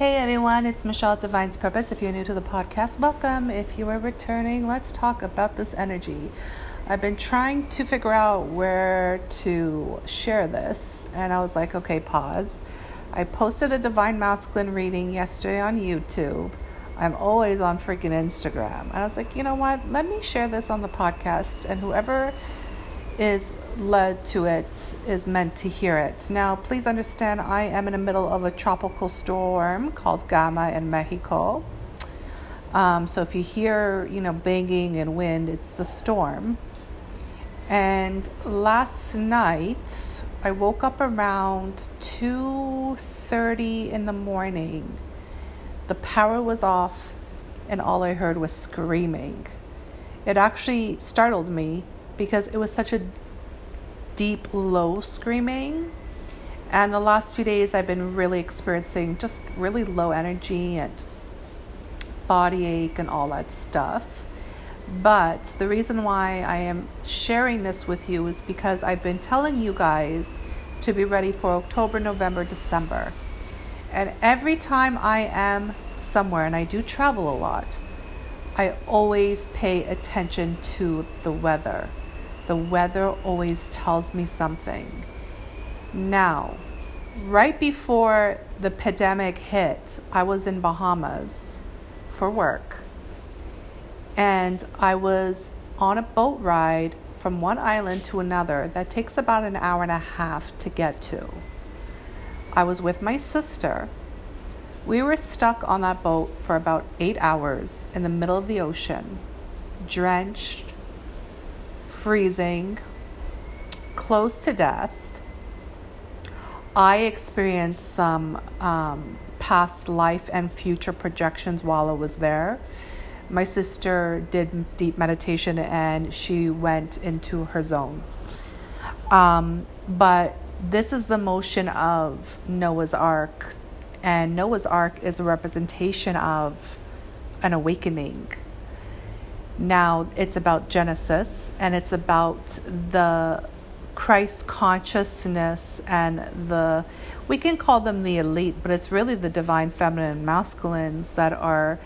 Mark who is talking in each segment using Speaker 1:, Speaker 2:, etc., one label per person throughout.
Speaker 1: Hey everyone, it's Michelle Divine's Purpose. If you're new to the podcast, welcome. If you are returning, let's talk about this energy. I've been trying to figure out where to share this, and I was like, okay, pause. I posted a Divine Masculine reading yesterday on YouTube. I'm always on freaking Instagram. And I was like, you know what? Let me share this on the podcast, and whoever is led to it is meant to hear it. Now, please understand, I am in the middle of a tropical storm called Gamma in Mexico. Um, so if you hear, you know, banging and wind, it's the storm. And last night, I woke up around 2:30 in the morning. The power was off and all I heard was screaming. It actually startled me because it was such a deep, low screaming. And the last few days, I've been really experiencing just really low energy and body ache and all that stuff. But the reason why I am sharing this with you is because I've been telling you guys to be ready for October, November, December. And every time I am somewhere, and I do travel a lot, I always pay attention to the weather. The weather always tells me something. Now, right before the pandemic hit, I was in Bahamas for work. And I was on a boat ride from one island to another that takes about an hour and a half to get to. I was with my sister. We were stuck on that boat for about eight hours in the middle of the ocean, drenched, freezing, close to death. I experienced some um, past life and future projections while I was there. My sister did deep meditation and she went into her zone. Um, but this is the motion of Noah's Ark, and Noah's Ark is a representation of an awakening now it's about Genesis and it's about the Christ consciousness and the, we can call them the elite, but it's really the divine feminine and masculines that are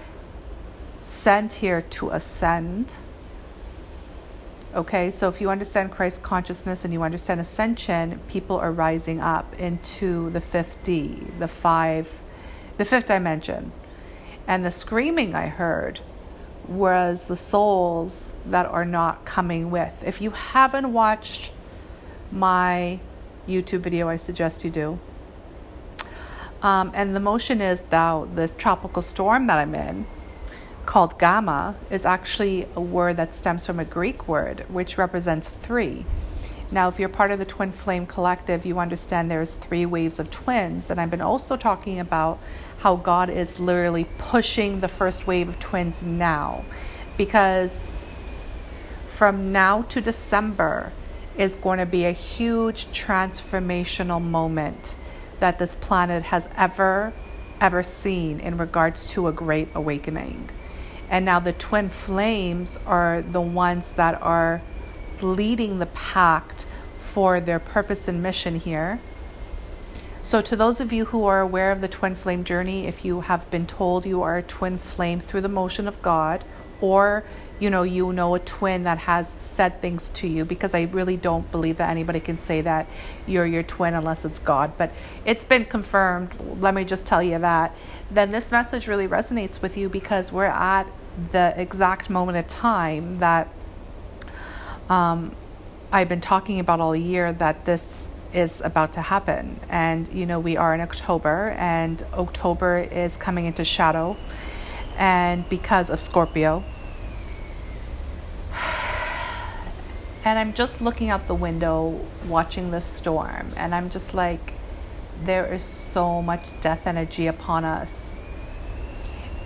Speaker 1: sent here to ascend. Okay, so if you understand Christ consciousness and you understand ascension, people are rising up into the fifth D, the five, the fifth dimension. And the screaming I heard whereas the souls that are not coming with. If you haven't watched my YouTube video, I suggest you do. Um, and the motion is that the tropical storm that I'm in, called gamma, is actually a word that stems from a Greek word which represents three. Now, if you're part of the Twin Flame Collective, you understand there's three waves of twins. And I've been also talking about how God is literally pushing the first wave of twins now. Because from now to December is going to be a huge transformational moment that this planet has ever, ever seen in regards to a great awakening. And now the twin flames are the ones that are leading the pact for their purpose and mission here. So, to those of you who are aware of the twin flame journey, if you have been told you are a twin flame through the motion of God, or you know, you know a twin that has said things to you, because I really don't believe that anybody can say that you're your twin unless it's God. But it's been confirmed, let me just tell you that. Then this message really resonates with you because we're at the exact moment of time that um, I've been talking about all year that this is about to happen. And, you know, we are in October, and October is coming into shadow. And because of Scorpio, and I'm just looking out the window, watching the storm, and I'm just like, there is so much death energy upon us.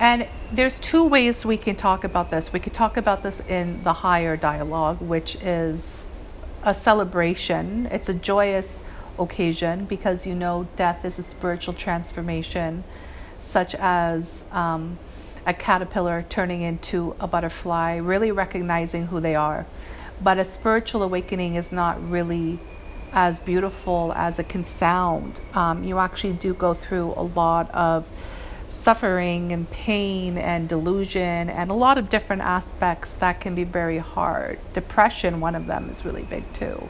Speaker 1: And there's two ways we can talk about this. We could talk about this in the higher dialogue, which is a celebration. It's a joyous occasion because you know death is a spiritual transformation, such as um, a caterpillar turning into a butterfly, really recognizing who they are. But a spiritual awakening is not really as beautiful as it can sound. Um, you actually do go through a lot of suffering and pain and delusion and a lot of different aspects that can be very hard. Depression, one of them, is really big too.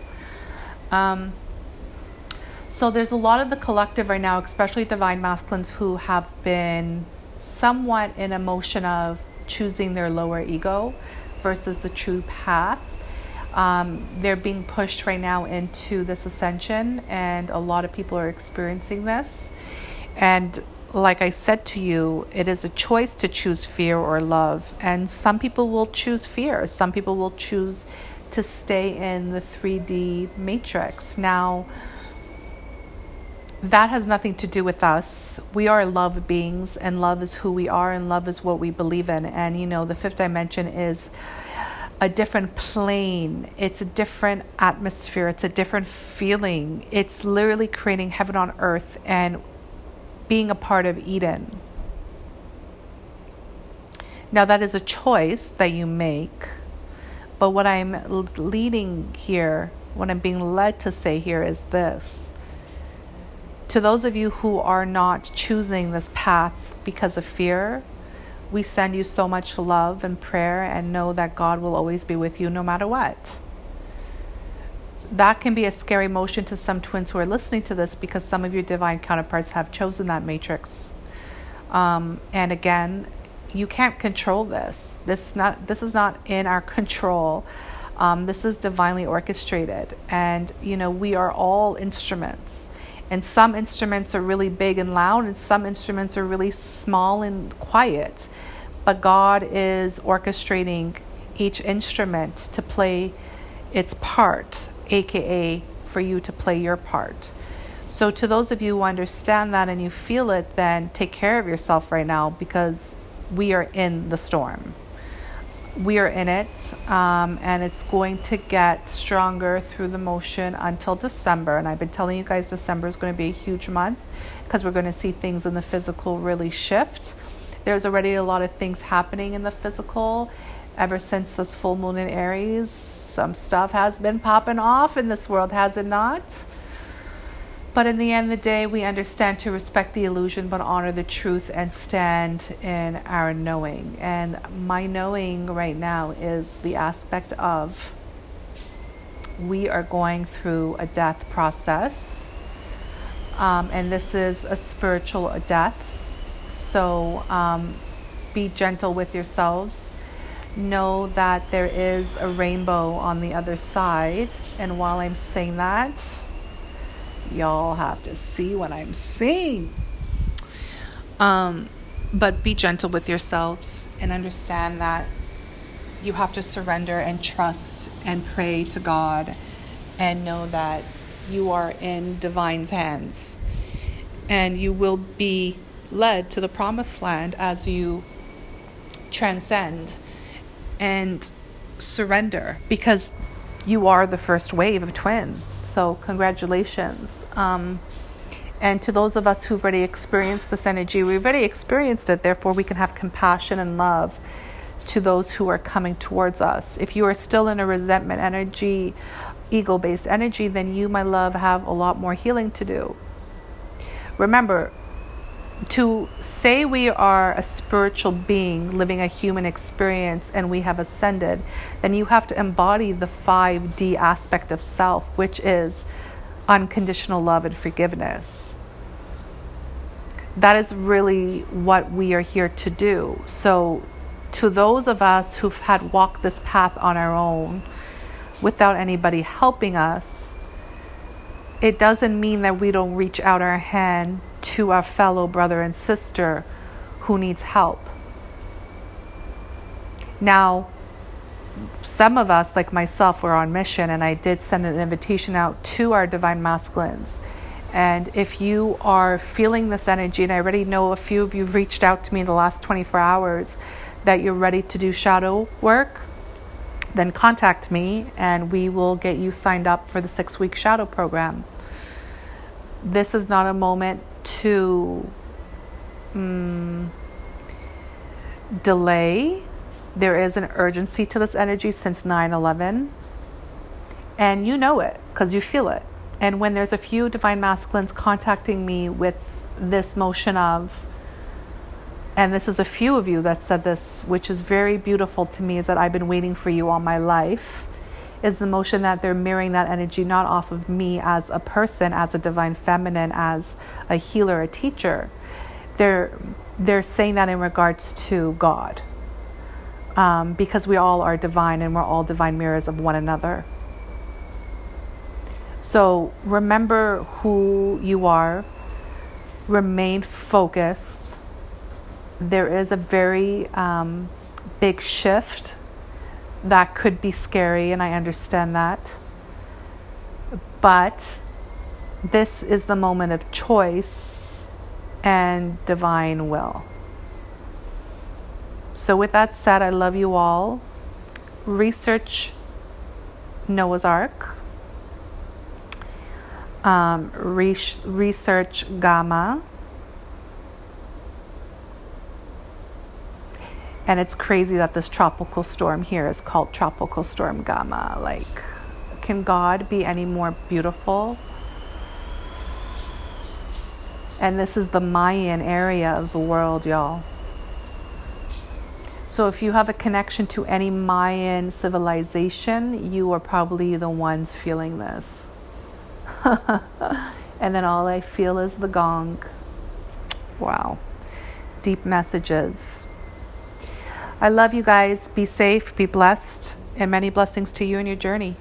Speaker 1: Um, so there's a lot of the collective right now, especially divine masculines, who have been somewhat in a motion of choosing their lower ego versus the true path. Um, they're being pushed right now into this ascension, and a lot of people are experiencing this. And like I said to you, it is a choice to choose fear or love. And some people will choose fear, some people will choose to stay in the 3D matrix. Now, that has nothing to do with us. We are love beings, and love is who we are, and love is what we believe in. And you know, the fifth dimension is a different plane, it's a different atmosphere, it's a different feeling. It's literally creating heaven on earth and being a part of Eden. Now, that is a choice that you make, but what I'm leading here, what I'm being led to say here is this to those of you who are not choosing this path because of fear, we send you so much love and prayer and know that God will always be with you no matter what. That can be a scary motion to some twins who are listening to this because some of your divine counterparts have chosen that matrix. Um, and again, you can't control this. This is not this is not in our control. Um, this is divinely orchestrated, and you know we are all instruments and some instruments are really big and loud, and some instruments are really small and quiet. But God is orchestrating each instrument to play its part, aka for you to play your part. So, to those of you who understand that and you feel it, then take care of yourself right now because we are in the storm we are in it, um, and it's going to get stronger through the motion until December. And I've been telling you guys December is going to be a huge month because we're going to see things in the physical really shift. There's already a lot of things happening in the physical ever since this full moon in Aries. Some stuff has been popping off in this world, has it not? But in the end of the day, we understand to respect the illusion but honor the truth and stand in our knowing. And my knowing right now is the aspect of we are going through a death process. Um, and this is a spiritual death. So um, be gentle with yourselves. Know that there is a rainbow on the other side. And while I'm saying that, Y'all have to see what I'm saying. Um, but be gentle with yourselves and understand that you have to surrender and trust and pray to God and know that you are in divine's hands and you will be led to the promised land as you transcend and surrender because you are the first wave of twin so, congratulations. Um, and to those of us who've already experienced this energy, we've already experienced it, therefore, we can have compassion and love to those who are coming towards us. If you are still in a resentment energy, ego based energy, then you, my love, have a lot more healing to do. Remember, to say we are a spiritual being living a human experience and we have ascended, then you have to embody the 5D aspect of self, which is unconditional love and forgiveness. That is really what we are here to do. So, to those of us who've had walked this path on our own without anybody helping us, it doesn't mean that we don't reach out our hand to our fellow brother and sister who needs help. Now, some of us, like myself, were on mission, and I did send an invitation out to our divine masculines. And if you are feeling this energy, and I already know a few of you have reached out to me in the last 24 hours that you're ready to do shadow work, then contact me and we will get you signed up for the six week shadow program. This is not a moment to um, delay. There is an urgency to this energy since 9 11. And you know it because you feel it. And when there's a few divine masculines contacting me with this motion of, and this is a few of you that said this, which is very beautiful to me, is that I've been waiting for you all my life. Is the motion that they're mirroring that energy not off of me as a person, as a divine feminine, as a healer, a teacher. They're they're saying that in regards to God, um, because we all are divine and we're all divine mirrors of one another. So remember who you are. Remain focused there is a very um, big shift that could be scary, and I understand that. But this is the moment of choice and divine will. So, with that said, I love you all. Research Noah's Ark. Um, re- research Gamma And it's crazy that this tropical storm here is called Tropical Storm Gamma. Like, can God be any more beautiful? And this is the Mayan area of the world, y'all. So if you have a connection to any Mayan civilization, you are probably the ones feeling this. and then all I feel is the gong. Wow. Deep messages. I love you guys. Be safe, be blessed, and many blessings to you in your journey.